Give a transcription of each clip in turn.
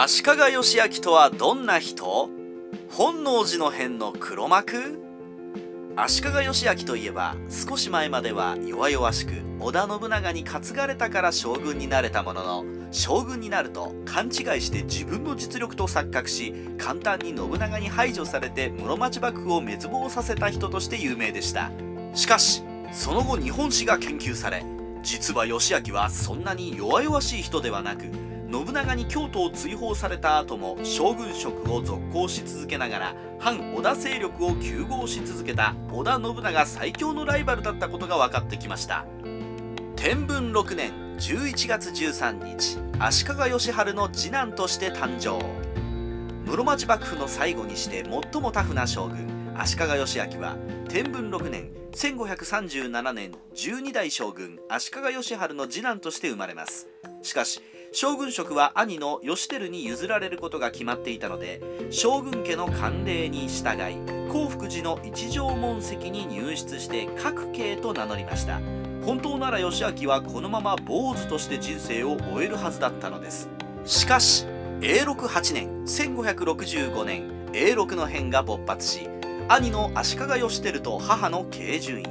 足利義明とはどんな人？本能寺の変の黒幕？足利義明といえば少し前までは弱々しく織田信長に担がれたから将軍になれたものの将軍になると勘違いして自分の実力と錯覚し簡単に信長に排除されて室町幕府を滅亡させた人として有名でした。しかしその後日本史が研究され実は義明はそんなに弱々しい人ではなく信長に京都を追放された後も将軍職を続行し続けながら反織田勢力を急合し続けた織田信長最強のライバルだったことが分かってきました。天文6年11月13日足利義晴の次男として誕生。室町幕府の最後にして最もタフな将軍足利義明は天文6年1537年12代将軍足利義晴の次男として生まれます。しかし将軍職は兄の義輝に譲られることが決まっていたので将軍家の慣例に従い興福寺の一条門跡に入室して各家と名乗りました。本当なら義明はこのまま坊主として人生を終えるはずだったのです。しかし永禄8年1565年永禄の変が勃発し兄の足利義輝と母の慶順院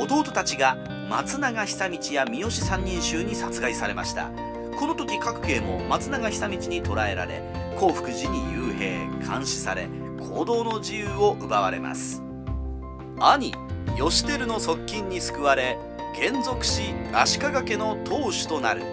弟たちが松永久道や三好三人衆に殺害されました。この時各家も松永久道に捕らえられ興福寺に幽閉監視され行動の自由を奪われます。兄義輝の側近に救われ現属し足利家の当主となる。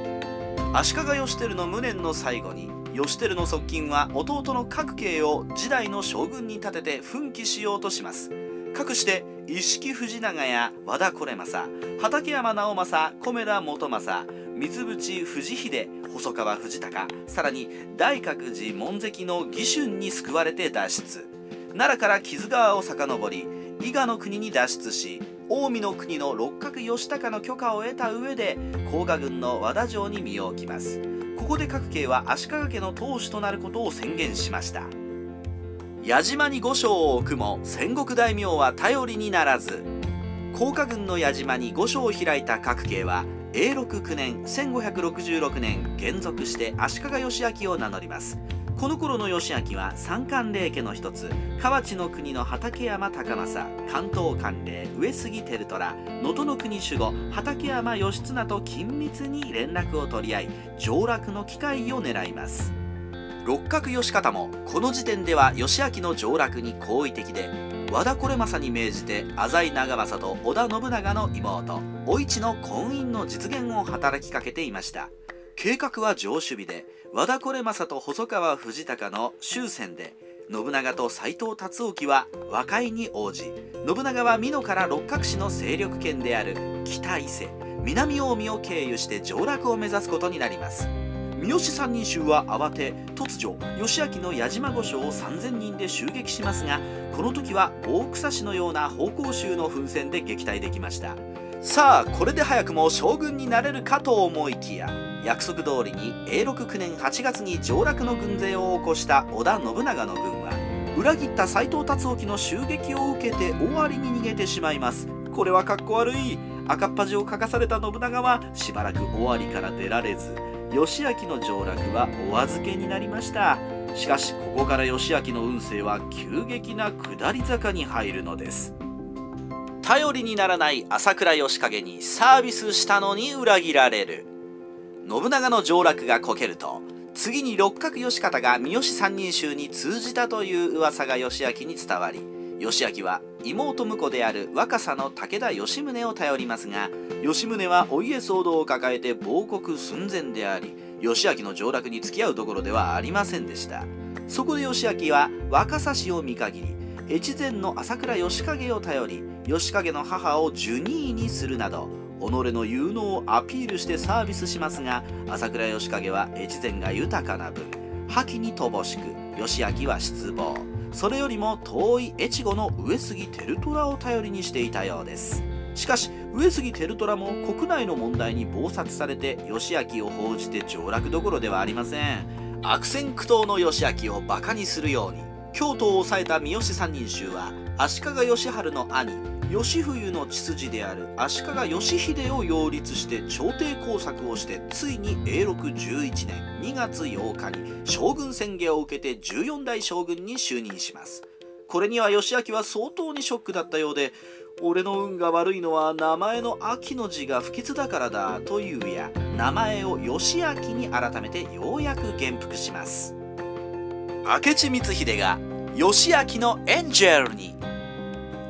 足利義輝の無念の最後に義輝の側近は弟の各家を時代の将軍に立てて奮起しようとします。かくして一色藤長や和田惟政畠山直政米田元政三淵藤秀細川藤孝さらに大覚寺門跡の義春に救われて脱出。奈良から木津川を遡り伊賀の国に脱出し近江の国の六角義高の許可を得た上で甲賀軍の和田城に身を置きます。ここで各家は足利家の当主となることを宣言しました。矢島に御所を置くも戦国大名は頼りにならず。甲賀軍の矢島に御所を開いた各家は永禄9年1566年現属して足利義明を名乗ります。この頃の義明は三冠霊家の一つ。河内の国の畠山高政関東関霊上杉輝虎能登の国守護畠山義経と緊密に連絡を取り合い上洛の機会を狙います。六角義方もこの時点では義明の上洛に好意的で和田惟政に命じて浅井長政と織田信長の妹お市の婚姻の実現を働きかけていました。計画は上守備で和田惟政と細川藤孝の終戦で信長と斎藤達興は和解に応じ信長は美濃から六角氏の勢力圏である北伊勢南近江を経由して上洛を目指すことになります。三好三人衆は慌て突如義明の矢島御所を3000人で襲撃しますがこの時は大草氏のような方向衆の奮戦で撃退できました。さあこれで早くも将軍になれるかと思いきや約束通りに永禄9年8月に上洛の軍勢を起こした織田信長の軍は裏切った斎藤達興の襲撃を受けて終わりに逃げてしまいます。これはかっこ悪い。赤っ端を書かされた信長はしばらく終わりから出られず義明の上洛はお預けになりました。しかしここから義明の運勢は急激な下り坂に入るのです。頼りにならない朝倉義景にサービスしたのに裏切られる。信長の上洛がこけると次に六角義方が三好三人衆に通じたという噂が義明に伝わり義明は妹婿である若狭の武田義宗を頼りますが義宗はお家騒動を抱えて亡国寸前であり義明の上洛に付き合うどころではありませんでした。そこで義明は若狭氏を見限り越前の朝倉義景を頼り義景の母を受任にするなど己の有能をアピールしてサービスしますが朝倉義景は越前が豊かな分覇気に乏しく義明は失望。それよりも遠い越後の上杉輝虎を頼りにしていたようです。しかし上杉輝虎も国内の問題に忙殺されて義明を報じて上洛どころではありません。悪戦苦闘の義明をバカにするように京都を抑えた三好三人衆は足利義晴の兄義冬の血筋である足利義秀を擁立して朝廷工作をしてついに永禄11年2月8日に将軍宣言を受けて14代将軍に就任します。これには義明は相当にショックだったようで俺の運が悪いのは名前の秋の字が不吉だからだというや名前を義明に改めてようやく元服します。明智光秀が義明のエンジェルに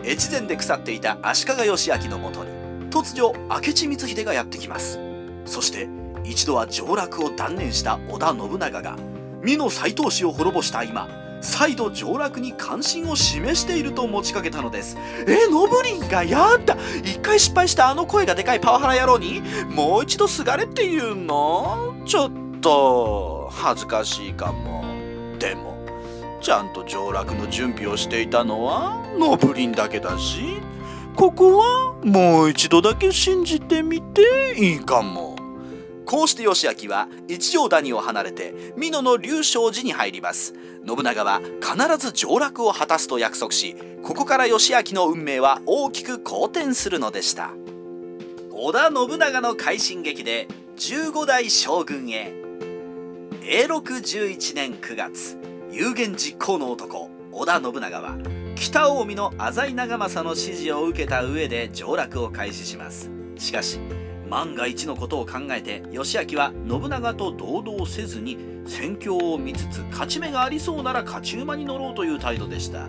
越前で腐っていた足利義明のもとに突如明智光秀がやってきます。そして一度は上洛を断念した織田信長が美濃斎藤氏を滅ぼした今再度上洛に関心を示していると持ちかけたのです。えノブリンがやだ一回失敗したあの声がでかいパワハラ野郎にもう一度すがれって言うの？ちょっと恥ずかしいかも。でもちゃんと上洛の準備をしていたのはノブリンだけだしここはもう一度だけ信じてみていいかも。こうして義明は一条谷を離れて美濃の龍勝寺に入ります。信長は必ず上洛を果たすと約束しここから義明の運命は大きく好転するのでした。織田信長の快進撃で15代将軍へ。永禄11年9月。有言実行の男織田信長は北近江の浅井長政の指示を受けた上で上洛を開始します。しかし万が一のことを考えて義明は信長と同道せずに戦況を見つつ勝ち目がありそうなら勝ち馬に乗ろうという態度でした。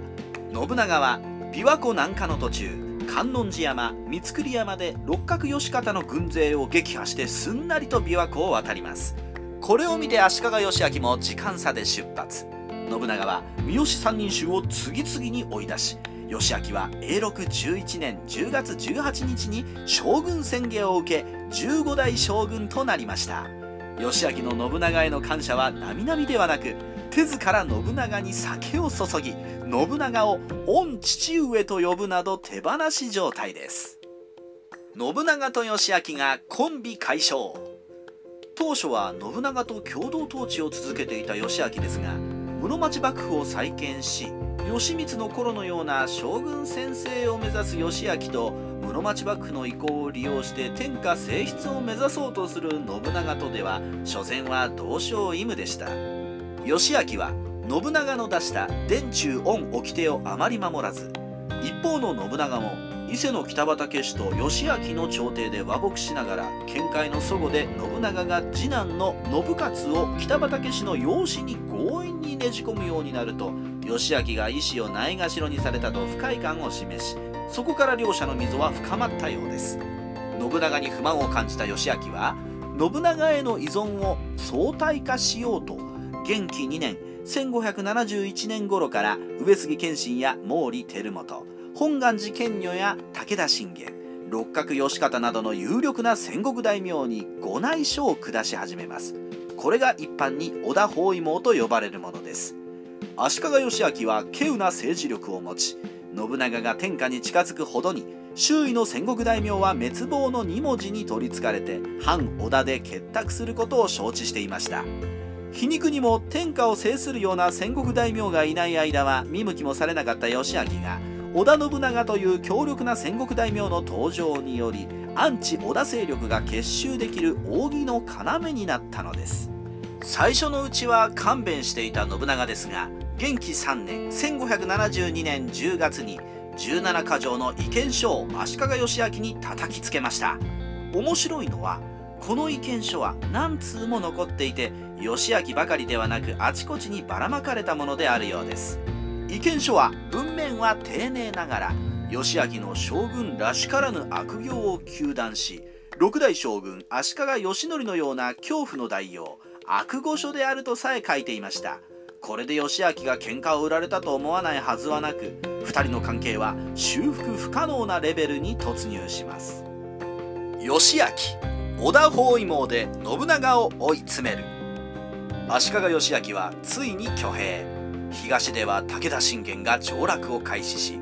信長は琵琶湖南下の途中観音寺山三栗山で六角義方の軍勢を撃破してすんなりと琵琶湖を渡ります。これを見て足利義明も時間差で出発。信長は三好三人衆を次々に追い出し義明は永禄11年10月18日に将軍宣言を受け15代将軍となりました。義明の信長への感謝は並々ではなく手ずから信長に酒を注ぎ信長を御父上と呼ぶなど手放し状態です。信長と義明がコンビ解消。当初は信長と共同統治を続けていた義明ですが室町幕府を再建し義満の頃のような将軍先生を目指す義明と室町幕府の意向を利用して天下正室を目指そうとする信長とでは所詮は同床異夢でした。義明は信長の出した殿中御掟をあまり守らず一方の信長も伊勢の北畠氏と義明の朝廷で和睦しながら見解の祖母で信長が次男の信勝を北畠氏の養子に強引にねじ込むようになると義明が意思をないがしろにされたと不快感を示しそこから両者の溝は深まったようです。信長に不満を感じた義明は信長への依存を相対化しようと元気2年1571年頃から上杉謙信や毛利輝元本願寺賢女や武田信玄六角義方などの有力な戦国大名に御内書を下し始めます。これが一般に織田包囲網と呼ばれるものです。足利義昭は稀有な政治力を持ち信長が天下に近づくほどに周囲の戦国大名は滅亡の2文字に取りつかれて反織田で結託することを承知していました。皮肉にも天下を制するような戦国大名がいない間は見向きもされなかった義明が織田信長という強力な戦国大名の登場によりアンチ織田勢力が結集できる扇の要になったのです。最初のうちは勘弁していた信長ですが元気3年1572年10月に17か条の意見書を足利義昭に叩きつけました。面白いのはこの意見書は何通も残っていて義明ばかりではなくあちこちにばらまかれたものであるようです。意見書は文面は丁寧ながら義明の将軍らしからぬ悪行を糾弾し六代将軍足利義則のような恐怖の代用悪語書であるとさえ書いていました。これで義明が喧嘩を売られたと思わないはずはなく2人の関係は修復不可能なレベルに突入します。義明織田包囲網で信長を追い詰める。足利義明はついに挙兵。東では武田信玄が上洛を開始し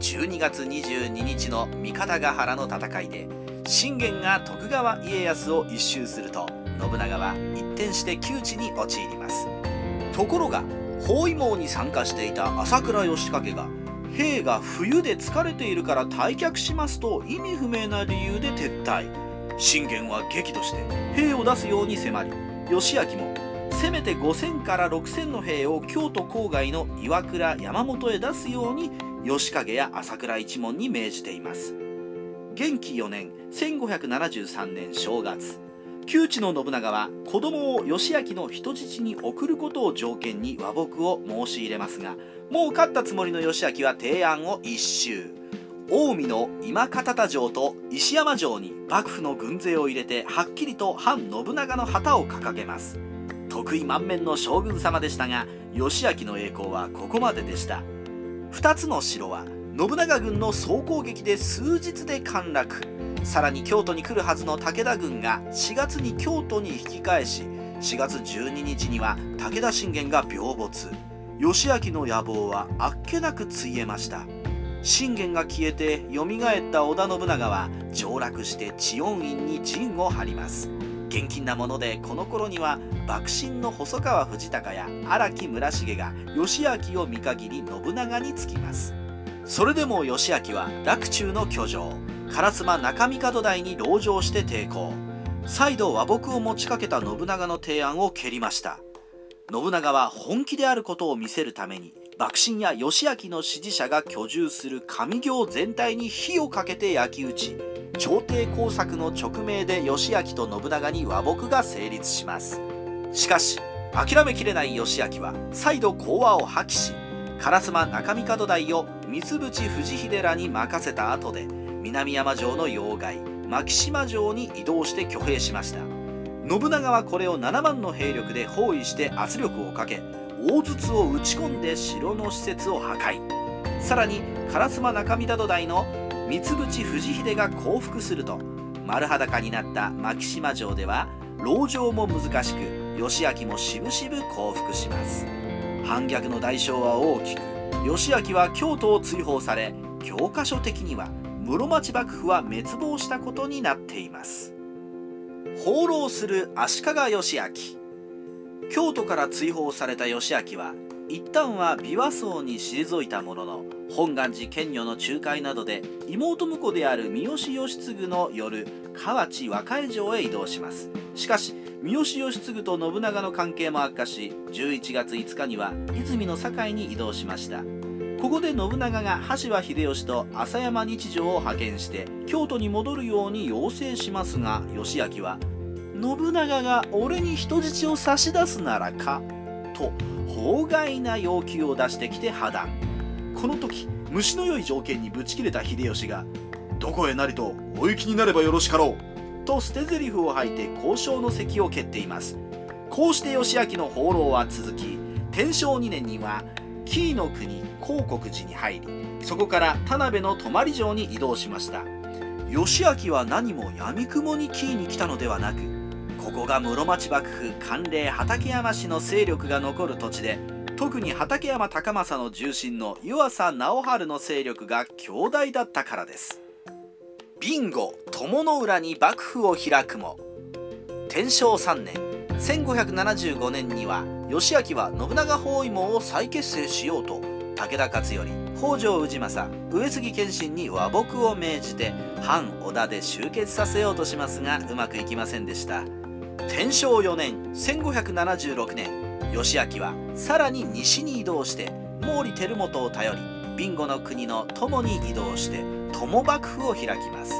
12月22日の三方ヶ原の戦いで信玄が徳川家康を一蹴すると信長は一転して窮地に陥ります。ところが包囲網に参加していた朝倉義景が兵が冬で疲れているから退却しますと意味不明な理由で撤退。信玄は激怒して兵を出すように迫り義明もせめて5,000から6,000の兵を京都郊外の岩倉山本へ出すように吉景や朝倉一門に命じています。元亀4年1573年正月。旧知の信長は子供を義明の人質に送ることを条件に和睦を申し入れますがもう勝ったつもりの義明は提案を一周。近江の今方田城と石山城に幕府の軍勢を入れてはっきりと反信長の旗を掲げます。得意満面の将軍様でしたが義明の栄光はここまででした。2つの城は信長軍の総攻撃で数日で陥落。さらに京都に来るはずの武田軍が4月に京都に引き返し4月12日には武田信玄が病没。義明の野望はあっけなくついえました。信玄が消えて蘇った織田信長は上洛して知恩院に陣を張ります。現金なものでこの頃には幕臣の細川藤孝や荒木村重が義明を見限り信長につきます。それでも義明は洛中の居城烏丸中帝台に籠城して抵抗。再度和睦を持ちかけた信長の提案を蹴りました。信長は本気であることを見せるために幕臣や義明の支持者が居住する上行全体に火をかけて焼き討ち。朝廷工作の直命で義明と信長に和睦が成立します。しかし諦めきれない義明は再度講和を破棄し烏丸中帝台を三淵藤秀らに任せた後で南山城の要害牧島城に移動して挙兵しました。信長はこれを7万の兵力で包囲して圧力をかけ大筒を打ち込んで城の施設を破壊。さらに烏丸中帝台の三淵藤秀が降伏すると丸裸になった牧島城では籠城も難しく義明もしぶしぶ降伏します。反逆の代償は大きく義明は京都を追放され教科書的には室町幕府は滅亡したことになっています。放浪する足利義明京都から追放された義明は一旦は琵琶荘に退いたものの本願寺兼女の仲介などで妹婿である三好義継の夜河内和歌江城へ移動します。しかし三好義継と信長の関係も悪化し11月5日には泉の境に移動しました。ここで信長が羽柴秀吉と浅山日常を派遣して京都に戻るように要請しますが義明は信長が俺に人質を差し出すならかと法外な要求を出してきて破談。この時虫の良い条件にぶち切れた秀吉が「どこへなりとお行きになればよろしかろう」と捨て台詞を吐いて交渉の席を蹴っています。こうして義明の放浪は続き天正2年には紀伊の国興国寺に入りそこから田辺の泊城に移動しました。義明は何も闇雲に紀伊に来たのではなくここが室町幕府官令畠山氏の勢力が残る土地で特に畠山高政の重臣の湯浅直治の勢力が強大だったからです。ビンゴ友の浦に幕府を開くも天正3年1575年には義明は信長包囲網を再結成しようと武田勝頼北条氏政上杉謙信に和睦を命じて反織田で集結させようとしますがうまくいきませんでした。天正4年1576年義明はさらに西に移動して毛利輝元を頼り備後の国の友に移動して友幕府を開きます。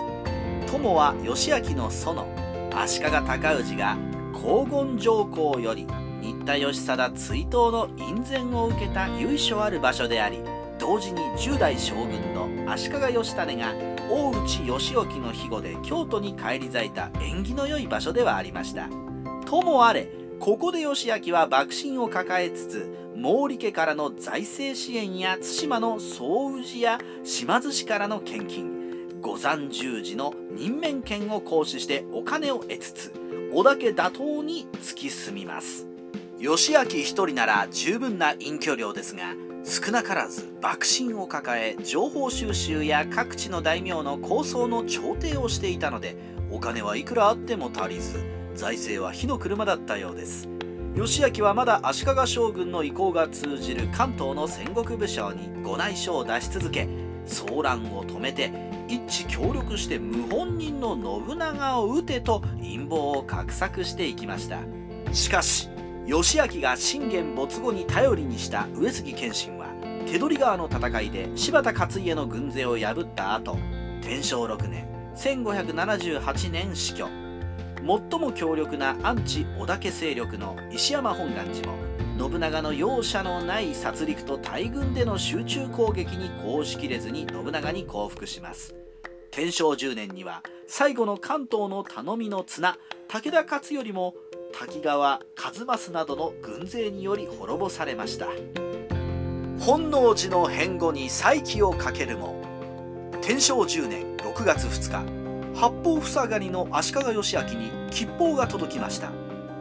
友は義明の園足利尊氏が黄金上皇より新田義貞追悼の院宣を受けた由緒ある場所であり同時に10代将軍の足利義胤が大内義興の庇護で京都に返り咲いた縁起の良い場所ではありました。ともあれここで義明は幕臣を抱えつつ毛利家からの財政支援や対馬の総氏や島津氏からの献金五山十字の任免権を行使してお金を得つつ織田家打倒に突き進みます。義明一人なら十分な隠居量ですが少なからず幕臣を抱え情報収集や各地の大名の構想の調停をしていたのでお金はいくらあっても足りず財政は火の車だったようです。義明はまだ足利将軍の意向が通じる関東の戦国武将にご内緒を出し続け騒乱を止めて一致協力して謀反人の信長を討てと陰謀を画策していきました。しかし義明が信玄没後に頼りにした上杉謙信手取川の戦いで柴田勝家の軍勢を破った後天正6年1578年死去。最も強力なアンチ織田家勢力の石山本願寺も信長の容赦のない殺戮と大軍での集中攻撃にこうしきれずに信長に降伏します。天正10年には最後の関東の頼みの綱武田勝頼も滝川一益などの軍勢により滅ぼされました。本能寺の変後に再起をかけるも天正10年6月2日八方塞がりの足利義昭に吉報が届きました。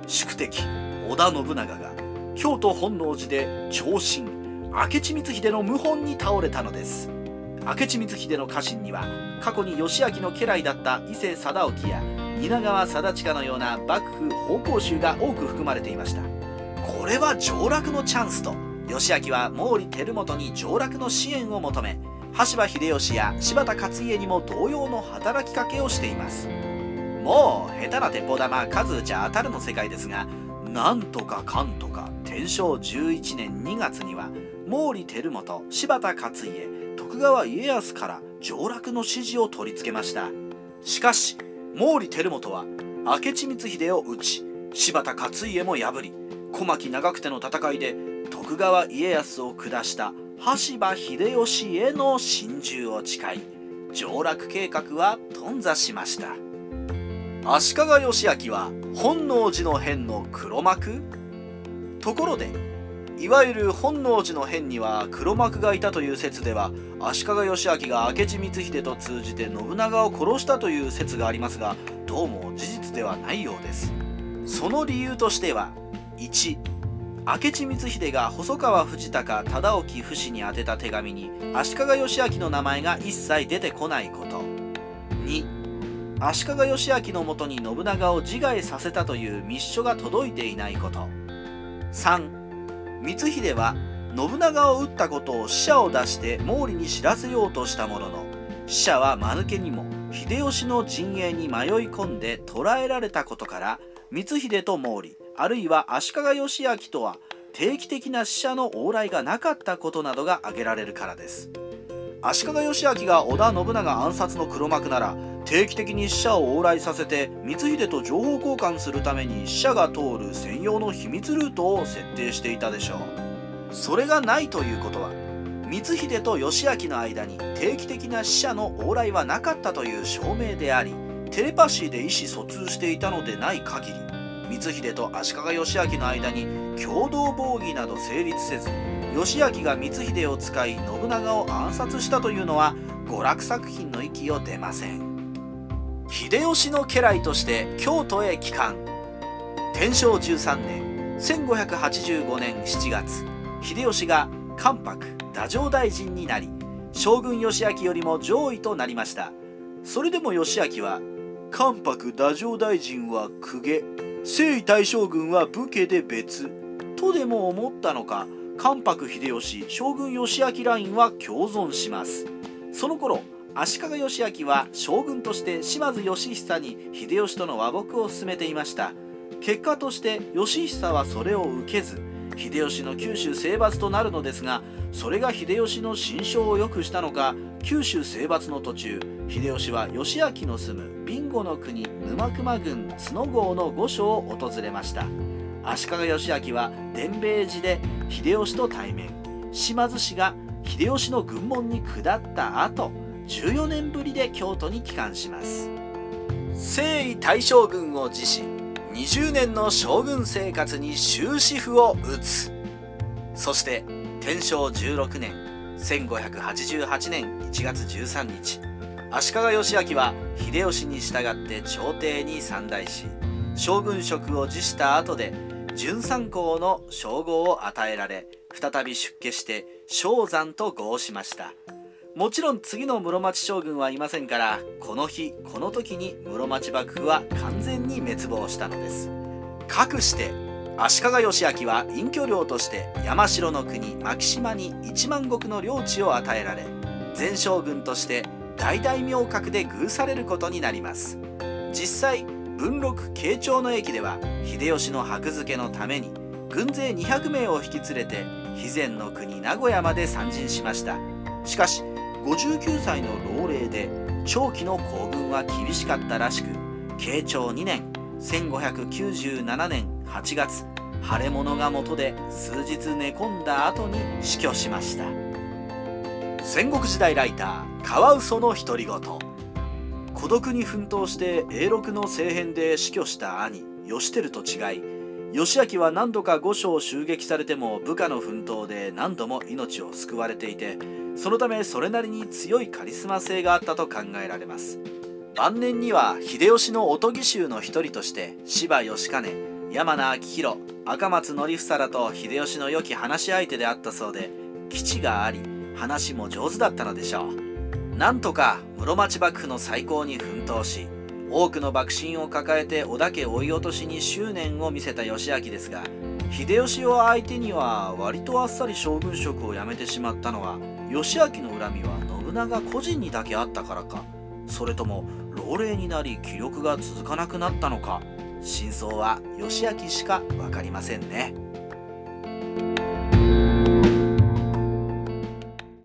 宿敵織田信長が京都本能寺で長身明智光秀の謀反に倒れたのです。明智光秀の家臣には過去に義昭の家来だった伊勢貞興や蜷川貞親のような幕府奉公衆が多く含まれていました。これは上洛のチャンスと義昭は毛利輝元に上洛の支援を求め羽柴秀吉や柴田勝家にも同様の働きかけをしています。もう下手な鉄砲玉数打ち当たるの世界ですがなんとかかんとか天正11年2月には毛利輝元柴田勝家徳川家康から上洛の指示を取り付けました。しかし毛利輝元は明智光秀を討ち柴田勝家も破り小牧長久手の戦いで徳川家康を下した羽柴秀吉への心中を誓い上洛計画は頓挫しました。足利義昭は本能寺の変の黒幕？ところでいわゆる本能寺の変には黒幕がいたという説では足利義昭が明智光秀と通じて信長を殺したという説がありますがどうも事実ではないようです。その理由としては1明智光秀が細川藤孝忠興不死に宛てた手紙に足利義昭の名前が一切出てこないこと。2足利義昭のもとに信長を自害させたという密書が届いていないこと。3光秀は信長を討ったことを死者を出して毛利に知らせようとしたものの死者は間抜けにも秀吉の陣営に迷い込んで捕らえられたことから光秀と毛利あるいは足利義昭とは定期的な死者の往来がなかったことなどが挙げられるからです。足利義昭が織田信長暗殺の黒幕なら定期的に死者を往来させて光秀と情報交換するために死者が通る専用の秘密ルートを設定していたでしょう。それがないということは光秀と義昭の間に定期的な死者の往来はなかったという証明でありテレパシーで意思疎通していたのでない限り光秀と足利義昭の間に共同防御など成立せず義昭が光秀を使い信長を暗殺したというのは娯楽作品の域を出ません。秀吉の家来として京都へ帰還。天正13年1585年7月秀吉が関白太政大臣になり将軍義明よりも上位となりました。それでも義明は関白太政大臣は公家征夷大将軍は武家で別。とでも思ったのか関白秀吉将軍義明ラインは共存します。その頃足利義昭は将軍として島津義久に秀吉との和睦を進めていました。結果として義久はそれを受けず秀吉の九州征伐となるのですがそれが秀吉の心象を良くしたのか九州征伐の途中秀吉は義明の住む備後の国沼熊郡角郷の御所を訪れました。足利義昭は伝兵衛寺で秀吉と対面。島津氏が秀吉の軍門に下った後14年ぶりで京都に帰還します。征夷大将軍を辞し20年の将軍生活に終止符を打つ。そして天正16年1588年1月13日。足利義昭は秀吉に従って朝廷に参代し将軍職を辞した後で準三公の称号を与えられ再び出家して正山と号しました。もちろん次の室町将軍はいませんからこの日この時に室町幕府は完全に滅亡したのです。かくして足利義昭は隠居領として山城の国牧島に1万石の領地を与えられ前将軍として大大名格で遇されることになります。実際文禄慶長の駅では秀吉の箔付けのために軍勢200名を引き連れて肥前の国名古屋まで参陣しました。しかし59歳の老齢で長期の行軍は厳しかったらしく慶長2年1597年8月腫れ物が元で数日寝込んだ後に死去しました。戦国時代ライターカワウソの独り言。孤独に奮闘して永禄の政変で死去した兄義輝と違い義明は何度か御所を襲撃されても部下の奮闘で何度も命を救われていてそのためそれなりに強いカリスマ性があったと考えられます。晩年には秀吉の音義衆の一人として柴義兼山名昭弘赤松則房らと秀吉の良き話し相手であったそうで基地があり話も上手だったのでしょう。なんとか室町幕府の再興に奮闘し多くの幕臣を抱えて織田家追い落としに執念を見せた義明ですが秀吉を相手には割とあっさり将軍職を辞めてしまったのは義明の恨みは信長個人にだけあったからか。それとも老齢になり気力が続かなくなったのか真相は義明しか分かりませんね。